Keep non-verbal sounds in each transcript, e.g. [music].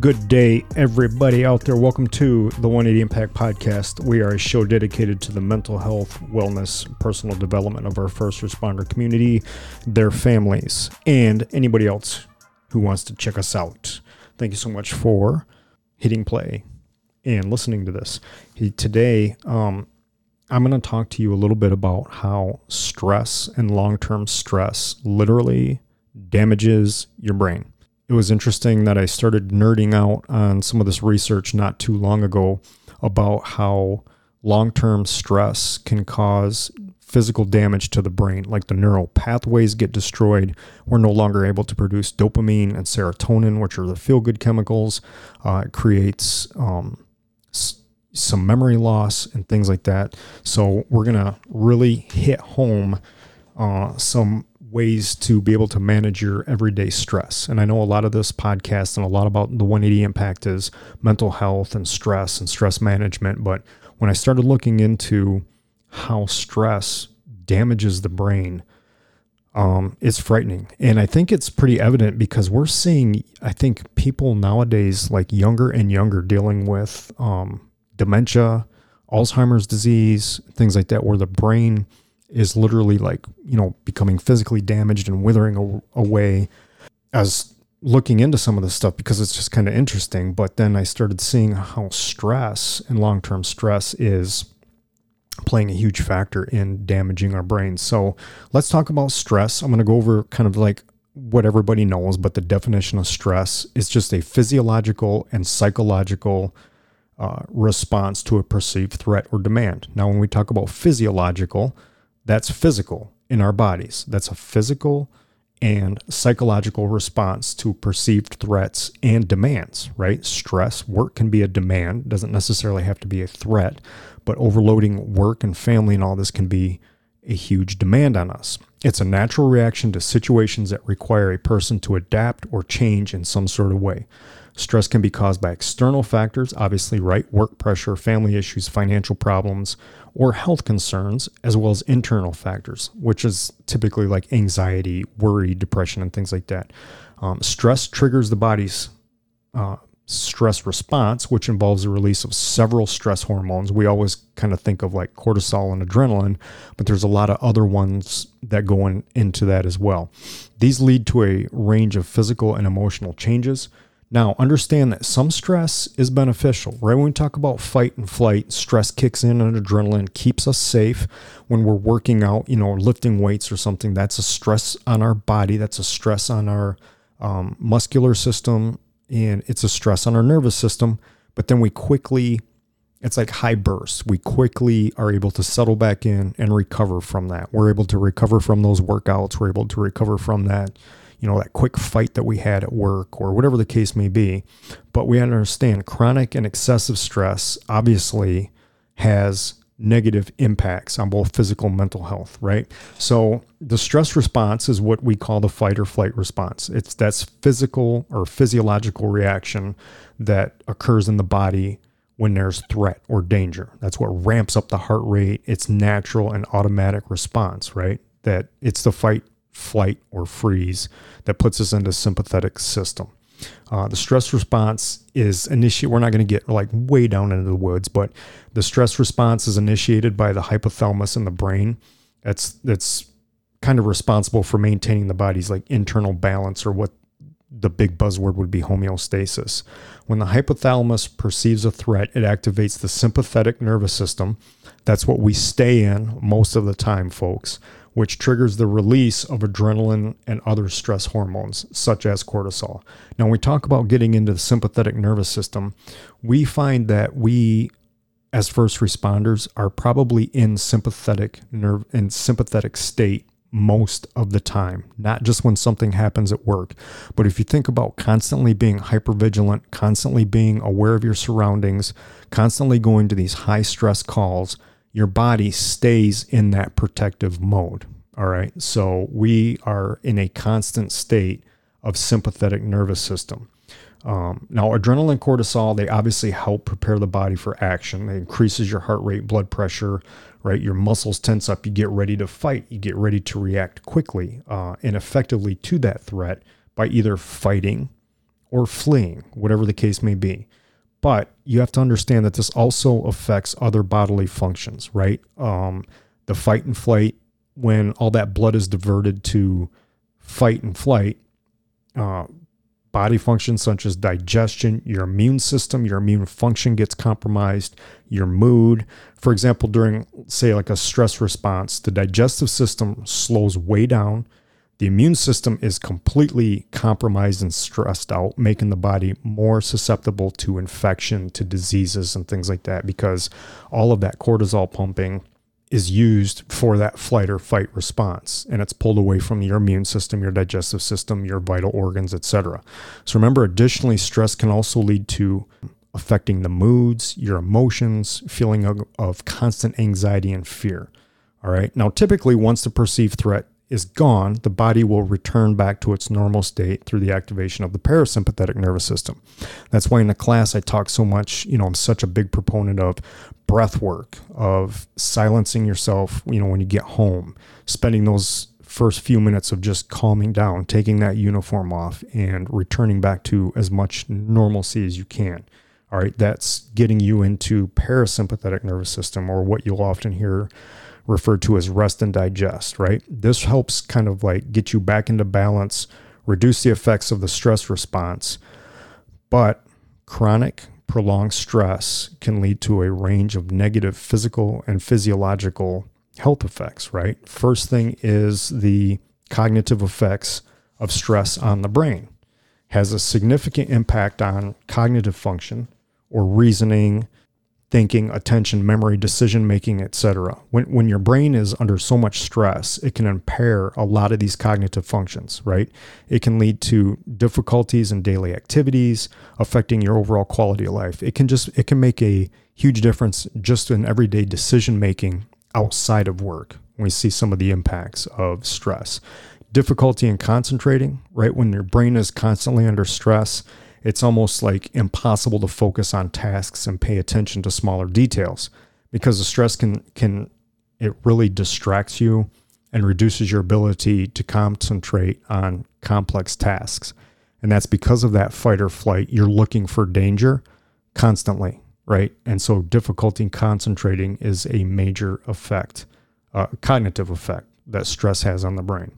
Good day, everybody out there. Welcome to the 180 Impact Podcast. We are a show dedicated to the mental health, wellness, personal development of our first responder community, their families, and anybody else who wants to check us out. Thank you so much for hitting play and listening to this. Today, um, I'm going to talk to you a little bit about how stress and long term stress literally damages your brain it was interesting that I started nerding out on some of this research not too long ago about how long term stress can cause physical damage to the brain. Like the neural pathways get destroyed. We're no longer able to produce dopamine and serotonin, which are the feel good chemicals. Uh, it creates um, s- some memory loss and things like that. So, we're going to really hit home uh, some ways to be able to manage your everyday stress. And I know a lot of this podcast and a lot about the 180 impact is mental health and stress and stress management. But when I started looking into how stress damages the brain, um, it's frightening. And I think it's pretty evident because we're seeing, I think, people nowadays, like younger and younger, dealing with um, dementia, Alzheimer's disease, things like that, where the brain is literally like, you know, becoming physically damaged and withering away as looking into some of this stuff because it's just kind of interesting. But then I started seeing how stress and long term stress is playing a huge factor in damaging our brains. So let's talk about stress. I'm going to go over kind of like what everybody knows, but the definition of stress is just a physiological and psychological uh, response to a perceived threat or demand. Now, when we talk about physiological, that's physical in our bodies. That's a physical and psychological response to perceived threats and demands, right? Stress, work can be a demand, doesn't necessarily have to be a threat, but overloading work and family and all this can be a huge demand on us. It's a natural reaction to situations that require a person to adapt or change in some sort of way. Stress can be caused by external factors, obviously, right? Work pressure, family issues, financial problems, or health concerns, as well as internal factors, which is typically like anxiety, worry, depression, and things like that. Um, stress triggers the body's uh, stress response, which involves the release of several stress hormones. We always kind of think of like cortisol and adrenaline, but there's a lot of other ones that go in, into that as well. These lead to a range of physical and emotional changes. Now, understand that some stress is beneficial, right? When we talk about fight and flight, stress kicks in and adrenaline keeps us safe. When we're working out, you know, lifting weights or something, that's a stress on our body, that's a stress on our um, muscular system, and it's a stress on our nervous system. But then we quickly, it's like high bursts. We quickly are able to settle back in and recover from that. We're able to recover from those workouts, we're able to recover from that you know, that quick fight that we had at work or whatever the case may be. But we understand chronic and excessive stress obviously has negative impacts on both physical and mental health, right? So the stress response is what we call the fight or flight response. It's that's physical or physiological reaction that occurs in the body when there's threat or danger. That's what ramps up the heart rate. It's natural and automatic response, right? That it's the fight flight, or freeze that puts us into sympathetic system. Uh, the stress response is initiated. We're not going to get like way down into the woods, but the stress response is initiated by the hypothalamus in the brain. That's that's kind of responsible for maintaining the body's like internal balance, or what the big buzzword would be homeostasis. When the hypothalamus perceives a threat, it activates the sympathetic nervous system. That's what we stay in most of the time, folks which triggers the release of adrenaline and other stress hormones, such as cortisol. Now, when we talk about getting into the sympathetic nervous system, we find that we, as first responders, are probably in sympathetic nerve in sympathetic state most of the time, not just when something happens at work. But if you think about constantly being hypervigilant, constantly being aware of your surroundings, constantly going to these high stress calls, your body stays in that protective mode. All right. So we are in a constant state of sympathetic nervous system. Um, now, adrenaline and cortisol, they obviously help prepare the body for action. It increases your heart rate, blood pressure, right? Your muscles tense up. You get ready to fight. You get ready to react quickly uh, and effectively to that threat by either fighting or fleeing, whatever the case may be. But you have to understand that this also affects other bodily functions, right? Um, the fight and flight, when all that blood is diverted to fight and flight, uh, body functions such as digestion, your immune system, your immune function gets compromised, your mood. For example, during, say, like a stress response, the digestive system slows way down. The immune system is completely compromised and stressed out, making the body more susceptible to infection, to diseases, and things like that because all of that cortisol pumping is used for that flight or fight response and it's pulled away from your immune system your digestive system your vital organs etc so remember additionally stress can also lead to affecting the moods your emotions feeling of, of constant anxiety and fear. All right? Now typically once the perceived threat is gone, the body will return back to its normal state through the activation of the parasympathetic nervous system. That's why in the class I talk so much, you know, I'm such a big proponent of breath work, of silencing yourself, you know, when you get home, spending those first few minutes of just calming down, taking that uniform off and returning back to as much normalcy as you can. All right, that's getting you into parasympathetic nervous system or what you'll often hear referred to as rest and digest, right? This helps kind of like get you back into balance, reduce the effects of the stress response. But chronic, prolonged stress can lead to a range of negative physical and physiological health effects, right? First thing is the cognitive effects of stress on the brain has a significant impact on cognitive function or reasoning, thinking, attention, memory, decision making, etc. When when your brain is under so much stress, it can impair a lot of these cognitive functions, right? It can lead to difficulties in daily activities, affecting your overall quality of life. It can just it can make a huge difference just in everyday decision making outside of work. We see some of the impacts of stress. Difficulty in concentrating, right? When your brain is constantly under stress, it's almost like impossible to focus on tasks and pay attention to smaller details because the stress can can it really distracts you and reduces your ability to concentrate on complex tasks. And that's because of that fight or flight. You're looking for danger constantly, right? And so difficulty in concentrating is a major effect, uh, cognitive effect that stress has on the brain.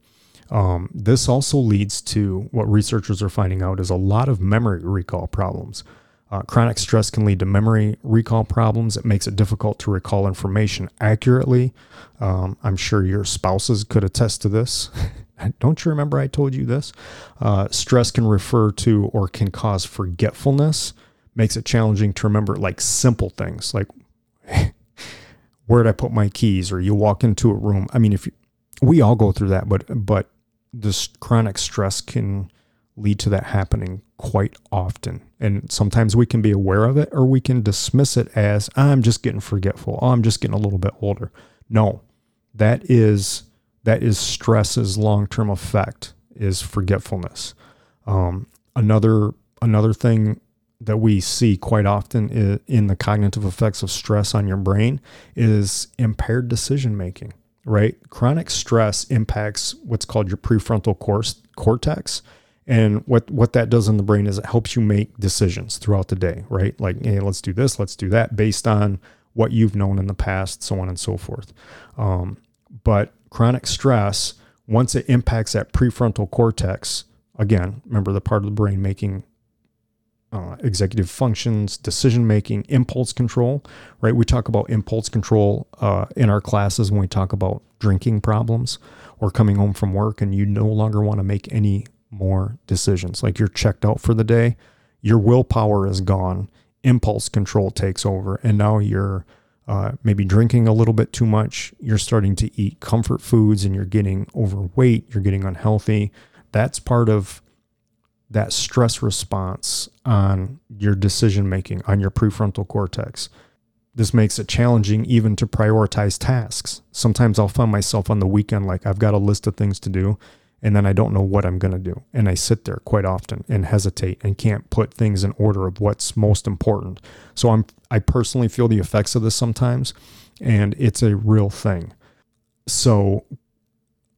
Um, this also leads to what researchers are finding out is a lot of memory recall problems. Uh, chronic stress can lead to memory recall problems. It makes it difficult to recall information accurately. Um, I'm sure your spouses could attest to this. [laughs] Don't you remember I told you this? Uh, stress can refer to or can cause forgetfulness, makes it challenging to remember like simple things like [laughs] where did I put my keys or you walk into a room. I mean, if you, we all go through that, but but this chronic stress can lead to that happening quite often. And sometimes we can be aware of it or we can dismiss it as I'm just getting forgetful. Oh, I'm just getting a little bit older. No, that is that is stress's long-term effect is forgetfulness. Um, another another thing that we see quite often in the cognitive effects of stress on your brain is impaired decision making right? Chronic stress impacts what's called your prefrontal course, cortex. And what, what that does in the brain is it helps you make decisions throughout the day, right? Like, hey, let's do this, let's do that, based on what you've known in the past, so on and so forth. Um, but chronic stress, once it impacts that prefrontal cortex, again, remember the part of the brain making uh, executive functions, decision making, impulse control, right? We talk about impulse control uh, in our classes when we talk about drinking problems or coming home from work and you no longer want to make any more decisions. Like you're checked out for the day, your willpower is gone, impulse control takes over, and now you're uh, maybe drinking a little bit too much. You're starting to eat comfort foods and you're getting overweight, you're getting unhealthy. That's part of that stress response on your decision making, on your prefrontal cortex. This makes it challenging even to prioritize tasks. Sometimes I'll find myself on the weekend like I've got a list of things to do and then I don't know what I'm going to do. And I sit there quite often and hesitate and can't put things in order of what's most important. So I'm I personally feel the effects of this sometimes and it's a real thing. So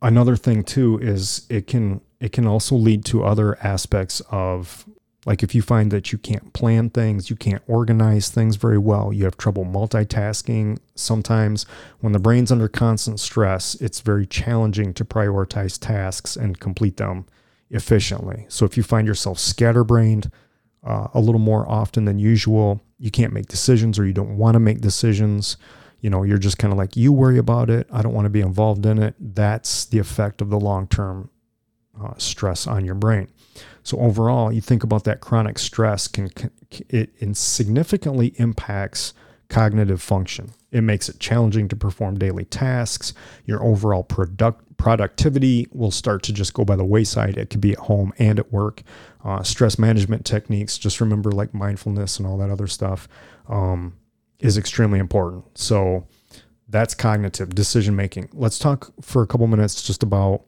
another thing too is it can it can also lead to other aspects of Like if you find that you can't plan things, you can't organize things very well, you have trouble multitasking. Sometimes when the brain's under constant stress, it's very challenging to prioritize tasks and complete them efficiently. So if you find yourself scatterbrained uh, a little more often than usual, you can't make decisions or you don't want to make decisions, you know, you're just kind of like, you worry about it. I don't want to be involved in it. That's the effect of the long term uh, stress on your brain. So overall, you think about that chronic stress can it, it significantly impacts cognitive function. It makes it challenging to perform daily tasks. Your overall product productivity will start to just go by the wayside. It could be at home and at work. Uh, stress management techniques, just remember like mindfulness and all that other stuff, um, is extremely important. So that's cognitive decision making. Let's talk for a couple minutes just about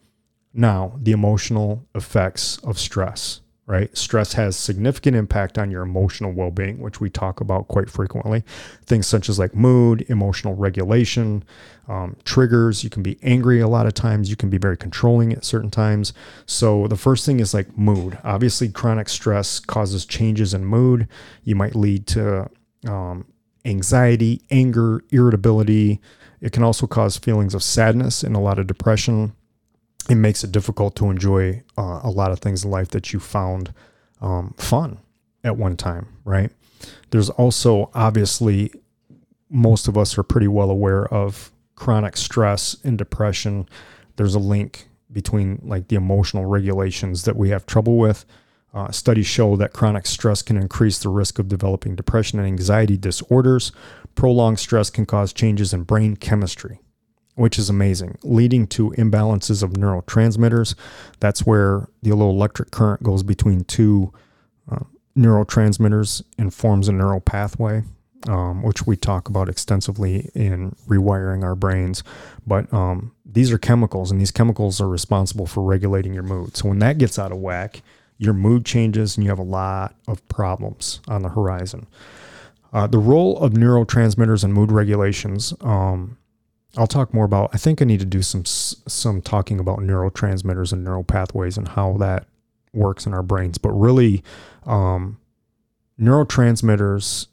now, the emotional effects of stress, right? Stress has significant impact on your emotional well-being, which we talk about quite frequently. Things such as like mood, emotional regulation, um, triggers. You can be angry a lot of times. You can be very controlling at certain times. So the first thing is like mood. Obviously, chronic stress causes changes in mood. You might lead to um, anxiety, anger, irritability. It can also cause feelings of sadness and a lot of depression it makes it difficult to enjoy uh, a lot of things in life that you found um, fun at one time, right? There's also obviously, most of us are pretty well aware of chronic stress and depression. There's a link between like the emotional regulations that we have trouble with. Uh, studies show that chronic stress can increase the risk of developing depression and anxiety disorders. Prolonged stress can cause changes in brain chemistry which is amazing, leading to imbalances of neurotransmitters. That's where the electric current goes between two uh, neurotransmitters and forms a neural pathway, um, which we talk about extensively in rewiring our brains. But um, these are chemicals, and these chemicals are responsible for regulating your mood. So when that gets out of whack, your mood changes and you have a lot of problems on the horizon. Uh, the role of neurotransmitters and mood regulations. Um, I'll talk more about. I think I need to do some some talking about neurotransmitters and neural pathways and how that works in our brains. But really, um, neurotransmitters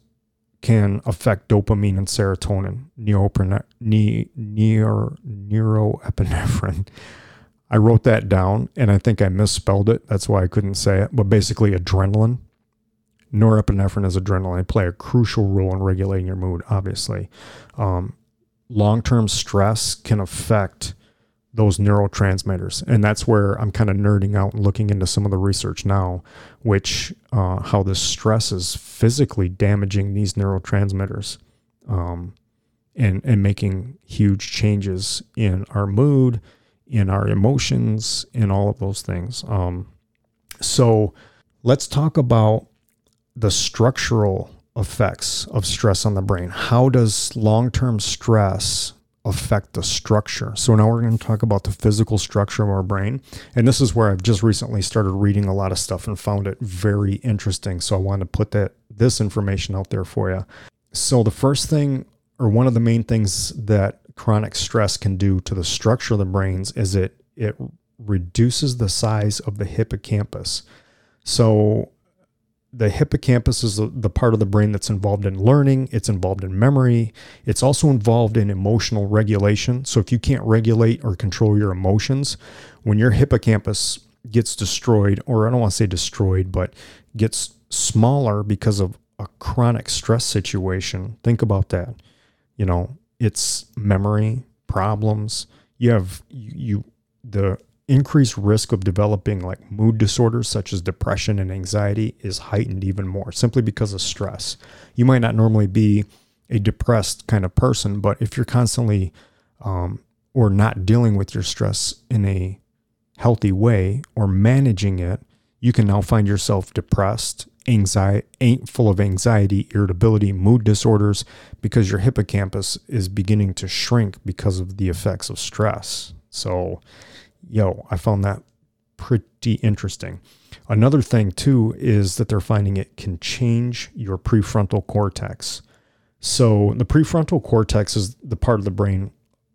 can affect dopamine and serotonin, neopren- ne- neuro, neuroepinephrine. I wrote that down and I think I misspelled it. That's why I couldn't say it. But basically, adrenaline, norepinephrine is adrenaline. They play a crucial role in regulating your mood, obviously. Um, long term stress can affect those neurotransmitters. And that's where I'm kind of nerding out and looking into some of the research now, which uh, how this stress is physically damaging these neurotransmitters um, and, and making huge changes in our mood, in our emotions, in all of those things. Um, so let's talk about the structural effects of stress on the brain. How does long term stress affect the structure? So, now we're going to talk about the physical structure of our brain. And this is where I've just recently started reading a lot of stuff and found it very interesting. So, I want to put that this information out there for you. So, the first thing, or one of the main things that chronic stress can do to the structure of the brains is it it reduces the size of the hippocampus. So the hippocampus is the, part of the brain that's involved in learning, it's involved in memory, it's also involved in emotional regulation. So if you can't regulate or control your emotions, when your hippocampus gets destroyed, or I don't want to say destroyed, but gets smaller because of a chronic stress situation, think about that. You know, it's memory problems. You have you the increased risk of developing like mood disorders such as depression and anxiety is heightened even more simply because of stress. You might not normally be a depressed kind of person, but if you're constantly um, or not dealing with your stress in a healthy way or managing it, you can now find yourself depressed, anxiety, full of anxiety, irritability, mood disorders, because your hippocampus is beginning to shrink because of the effects of stress. So, yo, I found that pretty interesting. Another thing, too, is that they're finding it can change your prefrontal cortex. So, the prefrontal cortex is the part of the brain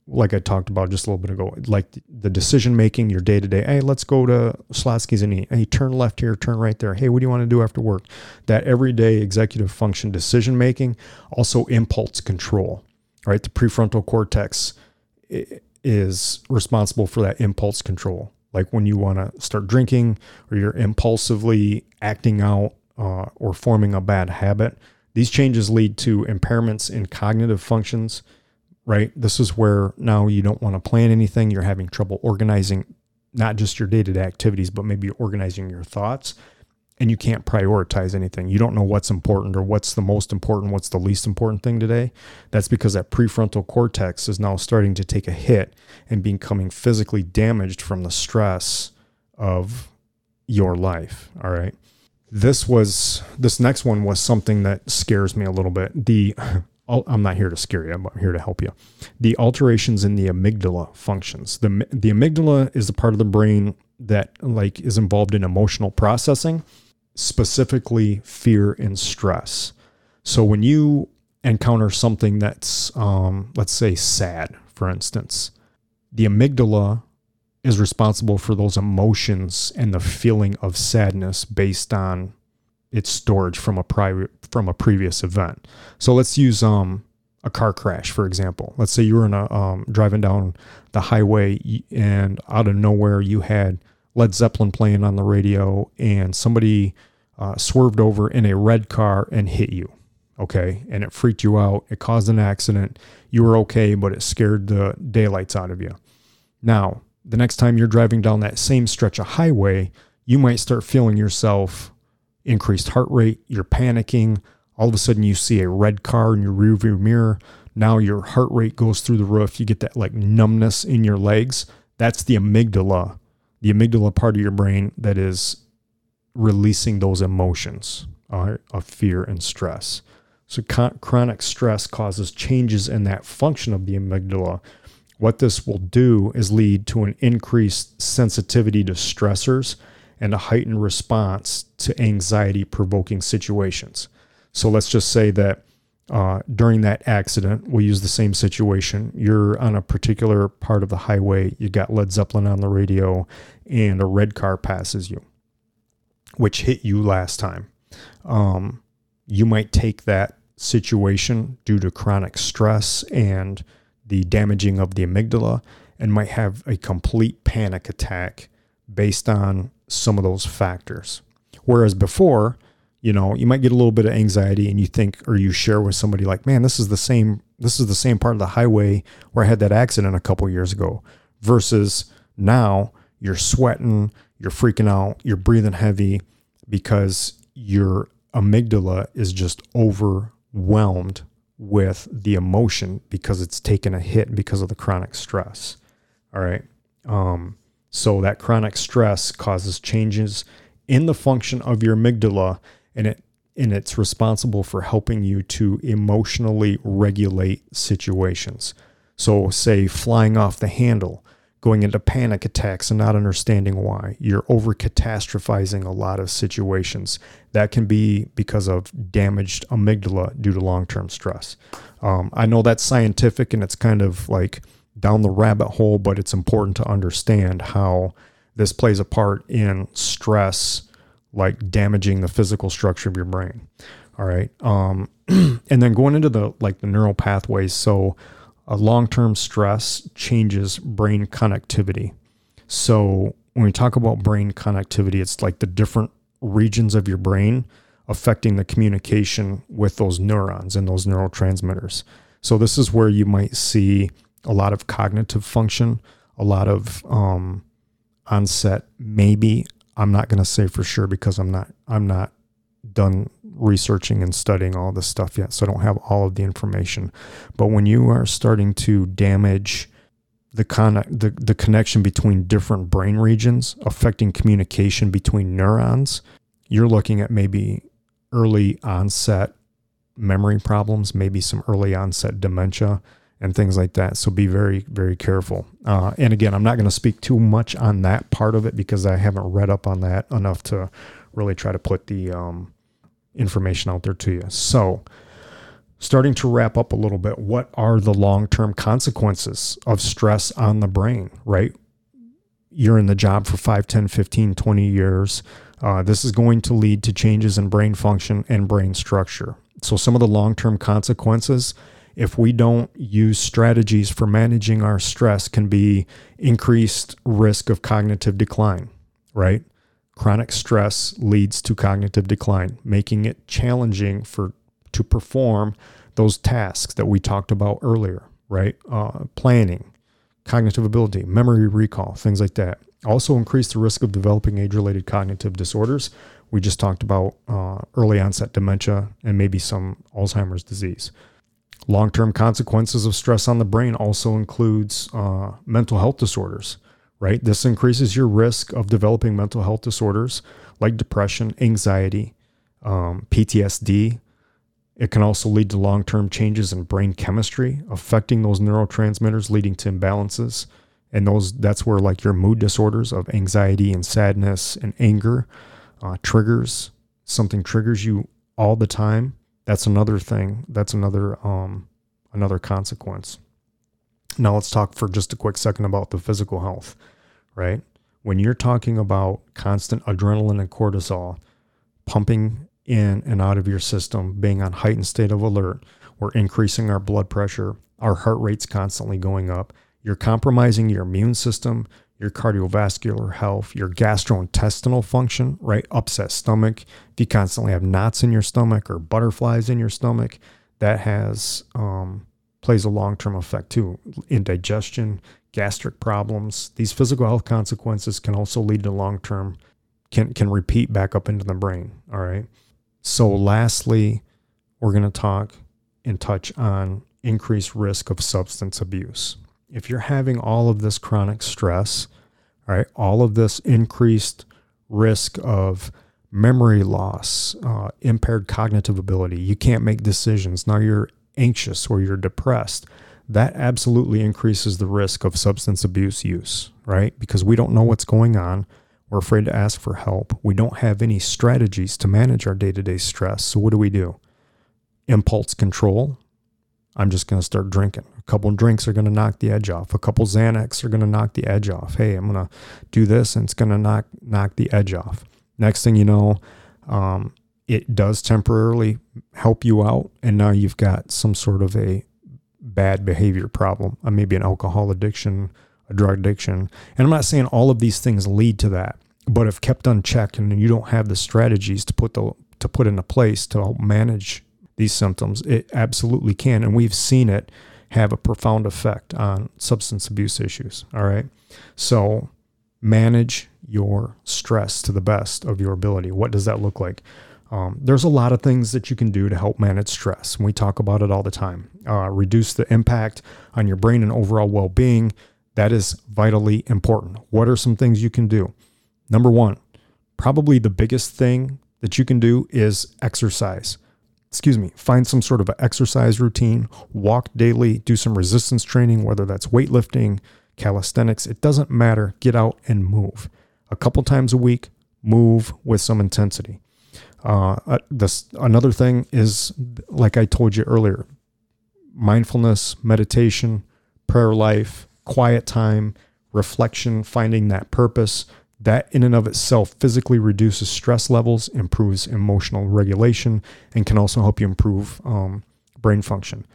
like I talked about just a little bit ago, like the decision making, your day to day. Hey, let's go to Slotsky's and eat. Hey, turn left here, turn right there. Hey, what do you want to do after work? That everyday executive function decision making, also impulse control, right? The prefrontal cortex is responsible for that impulse control. Like when you want to start drinking or you're impulsively acting out uh, or forming a bad habit, these changes lead to impairments in cognitive functions right? This is where now you don't want to plan anything. You're having trouble organizing not just your day to day activities, but maybe organizing your thoughts. And you can't prioritize anything. You don't know what's important or what's the most important, what's the least important thing today. That's because that prefrontal cortex is now starting to take a hit and becoming physically damaged from the stress of your life. All right. This was, this next one was something that scares me a little bit. The [laughs] I'm not here to scare you. I'm here to help you. The alterations in the amygdala functions. The the amygdala is the part of the brain that like is involved in emotional processing, specifically fear and stress. So when you encounter something that's um, let's say sad, for instance, the amygdala is responsible for those emotions and the feeling of sadness based on its storage from a private from a previous event. So let's use um, a car crash for example. Let's say you were in a um, driving down the highway and out of nowhere you had Led Zeppelin playing on the radio and somebody uh, swerved over in a red car and hit you. Okay, and it freaked you out. It caused an accident. You were okay, but it scared the daylights out of you. Now, the next time you're driving down that same stretch of highway, you might start feeling yourself increased heart rate, you're panicking. All of a sudden, you see a red car in your rearview mirror. Now your heart rate goes through the roof. You get that like numbness in your legs. That's the amygdala, the amygdala part of your brain that is releasing those emotions of fear and stress. So, con- chronic stress causes changes in that function of the amygdala. What this will do is lead to an increased sensitivity to stressors and a heightened response to anxiety provoking situations. So let's just say that uh, during that accident, we'll use the same situation. You're on a particular part of the highway, you got Led Zeppelin on the radio, and a red car passes you, which hit you last time. Um, you might take that situation due to chronic stress and the damaging of the amygdala and might have a complete panic attack based on some of those factors. Whereas before, you know, you might get a little bit of anxiety and you think or you share with somebody like, "Man, this is the same this is the same part of the highway where I had that accident a couple years ago." Versus now you're sweating, you're freaking out, you're breathing heavy because your amygdala is just overwhelmed with the emotion because it's taken a hit because of the chronic stress. All right. Um, so that chronic stress causes changes in the function of your amygdala and it and it's responsible for helping you to emotionally regulate situations. So say flying off the handle, going into panic attacks and not understanding why. You're over catastrophizing a lot of situations. That can be because of damaged amygdala due to long term stress. Um, I know that's scientific and it's kind of like down the rabbit hole, but it's important to understand how this plays a part in stress, like damaging the physical structure of your brain. All right. Um, [clears throat] and then going into the like the neural pathways. So, a long-term stress changes brain connectivity. So, when we talk about brain connectivity, it's like the different regions of your brain affecting the communication with those neurons and those neurotransmitters. So, this is where you might see a lot of cognitive function, a lot of um, onset. Maybe I'm not going to say for sure because I'm not I'm not done researching and studying all this stuff yet, so I don't have all of the information. But when you are starting to damage the con the, the connection between different brain regions affecting communication between neurons, you're looking at maybe early onset memory problems, maybe some early onset dementia and things like that. So be very, very careful. Uh, and again, I'm not going to speak too much on that part of it because I haven't read up on that enough to really try to put the um, information out there to you. So starting to wrap up a little bit, what are the long term consequences of stress on the brain, right? You're in the job for 5, 10, 15, 20 years. Uh, this is going to lead to changes in brain function and brain structure. So, some of the long term consequences, if we don't use strategies for managing our stress, can be increased risk of cognitive decline, right? Chronic stress leads to cognitive decline, making it challenging for to perform those tasks that we talked about earlier, right? Uh, planning, cognitive ability, memory recall, things like that. Also increase the risk of developing age-related cognitive disorders. We just talked about uh, early onset dementia and maybe some Alzheimer's disease. Long-term consequences of stress on the brain also includes uh, mental health disorders right? This increases your risk of developing mental health disorders like depression, anxiety, um, PTSD. It can also lead to long term changes in brain chemistry, affecting those neurotransmitters, leading to imbalances. And those that's where like your mood disorders of anxiety and sadness and anger uh, triggers something triggers you all the time. That's another thing. That's another um, another consequence. Now let's talk for just a quick second about the physical health, right? When you're talking about constant adrenaline and cortisol pumping in and out of your system, being on heightened state of alert, we're increasing our blood pressure, our heart rate's constantly going up. You're compromising your immune system, your cardiovascular health, your gastrointestinal function, right? Upset stomach. If you constantly have knots in your stomach or butterflies in your stomach, that has um, plays a long term effect too. Indigestion, gastric problems, these physical health consequences can also lead to long term, can, can repeat back up into the brain. All right. So, lastly, we're going to talk and touch on increased risk of substance abuse. If you're having all of this chronic stress, all right, all of this increased risk of memory loss, uh, impaired cognitive ability, you can't make decisions. Now you're anxious or you're depressed, that absolutely increases the risk of substance abuse use, right? Because we don't know what's going on. We're afraid to ask for help. We don't have any strategies to manage our day to day stress. So, what do we do? Impulse control. I'm just going to start drinking. Couple drinks are going to knock the edge off. A couple Xanax are going to knock the edge off. Hey, I'm going to do this and it's going to knock knock the edge off. Next thing you know, um, it does temporarily help you out. And now you've got some sort of a bad behavior problem, uh, maybe an alcohol addiction, a drug addiction. And I'm not saying all of these things lead to that, but if kept unchecked and you don't have the strategies to put the to put into place to help manage these symptoms, it absolutely can. And we've seen it have a profound effect on substance abuse issues. All right. So manage your stress to the best of your ability. What does that look like? Um, there's a lot of things that you can do to help manage stress. And we talk about it all the time. Uh, reduce the impact on your brain and overall well being. That is vitally important. What are some things you can do? Number one, probably the biggest thing that you can do is exercise. Excuse me, find some sort of an exercise routine, walk daily, do some resistance training, whether that's weightlifting, calisthenics, it doesn't matter. Get out and move. A couple times a week, move with some intensity. Uh, uh, this another thing is like I told you earlier, mindfulness, meditation, prayer life, quiet time, reflection, finding that purpose. That in and of itself physically reduces stress levels, improves emotional regulation, and can also help you improve um, brain function.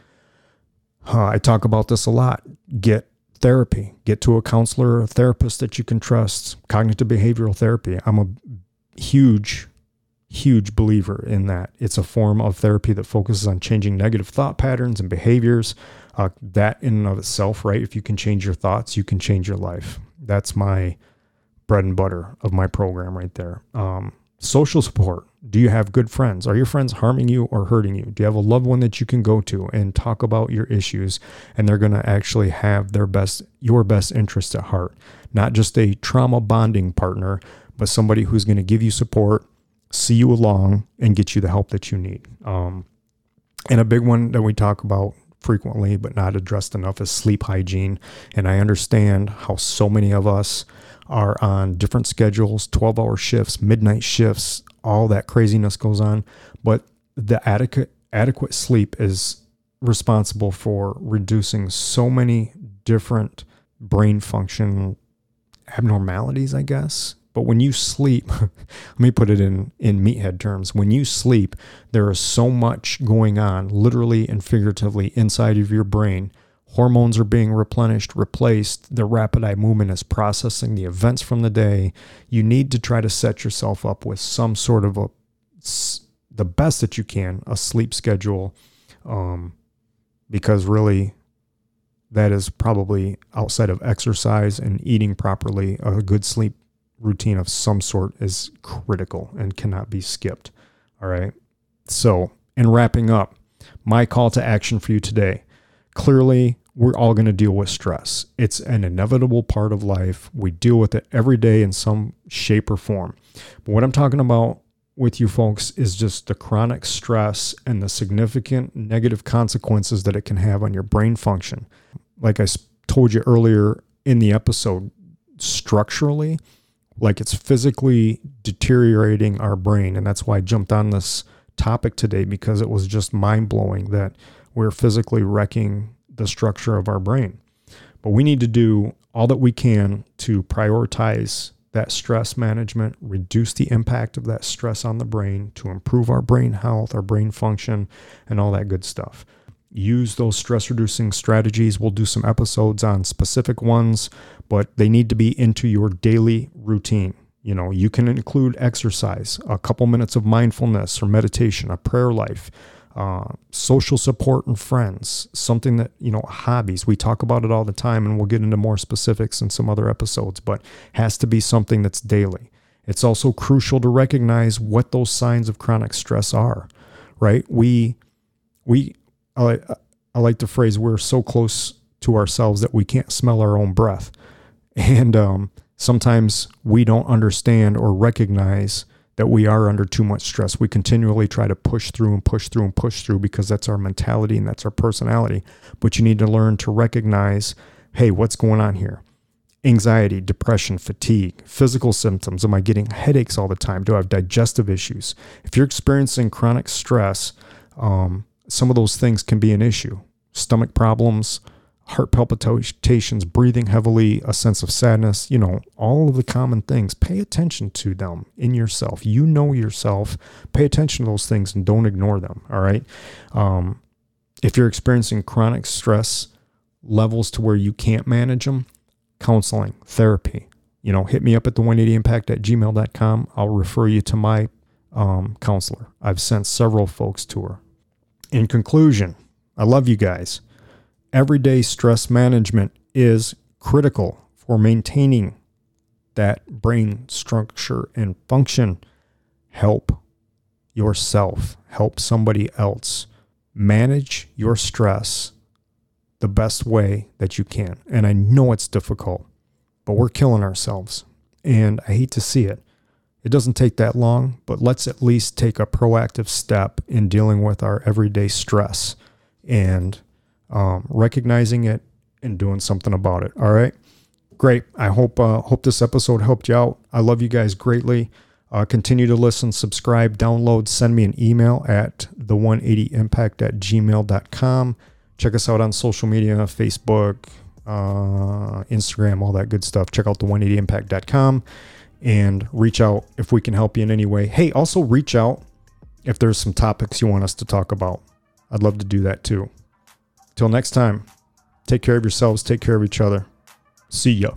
Uh, I talk about this a lot. Get therapy. Get to a counselor or a therapist that you can trust. Cognitive behavioral therapy. I'm a huge huge believer in that. It's a form of therapy that focuses on changing negative thought patterns and behaviors. Uh, that in and of itself, right? If you can change your thoughts, you can change your life. That's my bread and butter of my program right there. Um, social support. Do you have good friends? Are your friends harming you or hurting you? Do you have a loved one that you can go to and talk about your issues and they're going to actually have their best, your best interest at heart? Not just a trauma bonding partner, but somebody who's going to give you support, see you along and get you the help that you need. Um, and a big one that we talk about frequently but not addressed enough is sleep hygiene. And I understand how so many of us are on different schedules, 12 hour shifts, midnight shifts, all that craziness goes on. But the adequate adequate sleep is responsible for reducing so many different brain function abnormalities, I guess. But when you sleep, [laughs] let me put it in, in meathead terms. When you sleep, there is so much going on, literally and figuratively, inside of your brain. Hormones are being replenished, replaced. The rapid eye movement is processing the events from the day. You need to try to set yourself up with some sort of a, the best that you can, a sleep schedule, um, because really that is probably outside of exercise and eating properly, a good sleep routine of some sort is critical and cannot be skipped. All right. So, in wrapping up, my call to action for you today clearly, we're all going to deal with stress. It's an inevitable part of life. We deal with it every day in some shape or form. But what I'm talking about with you folks is just the chronic stress and the significant negative consequences that it can have on your brain function. Like I told you earlier in the episode, structurally, like it's physically deteriorating our brain. And that's why I jumped on this topic today because it was just mind blowing that we're physically wrecking the structure of our brain. But we need to do all that we can to prioritize that stress management, reduce the impact of that stress on the brain to improve our brain health, our brain function, and all that good stuff. Use those stress reducing strategies. We'll do some episodes on specific ones, but they need to be into your daily routine. You know, you can include exercise, a couple minutes of mindfulness or meditation, a prayer life, uh, social support and friends, something that, you know, hobbies. We talk about it all the time and we'll get into more specifics in some other episodes, but has to be something that's daily. It's also crucial to recognize what those signs of chronic stress are, right? We, we, I, I like the phrase, we're so close to ourselves that we can't smell our own breath. [laughs] And um, sometimes we don't understand or recognize that we are under too much stress. We continually try to push through and push through and push through because that's our mentality and that's our personality. But you need to learn to recognize hey, what's going on here? Anxiety, depression, fatigue, physical symptoms. Am I getting headaches all the time? Do I have digestive issues? If you're experiencing chronic stress, um, some of those things can be an issue. Stomach problems, heart palpitations, breathing heavily, a sense of sadness, you know, all of the common things. Pay attention to them in yourself. You know yourself. Pay attention to those things and don't ignore them. All right. Um, if you're experiencing chronic stress levels to where you can't manage them, counseling, therapy, you know, hit me up at the 180impact at gmail.com. I'll refer you to my um, counselor. I've sent several folks to her. In conclusion, I love you guys everyday stress management is critical for maintaining that brain structure and function. Help yourself, help somebody else manage your stress the best way that you can. And I know it's difficult, but we're killing ourselves. And I hate to see it. It doesn't take that long, but let's at least take a proactive step in dealing with our everyday stress and um, recognizing it and doing something about it. All right. Great. I hope uh, hope this episode helped you out. I love you guys greatly. Uh, continue to listen, subscribe, download, send me an email at the180impact at gmail.com. Check us out on social media Facebook, uh, Instagram, all that good stuff. Check out the180impact.com and reach out if we can help you in any way. Hey, also reach out if there's some topics you want us to talk about. I'd love to do that too. Till next time, take care of yourselves, take care of each other. See ya.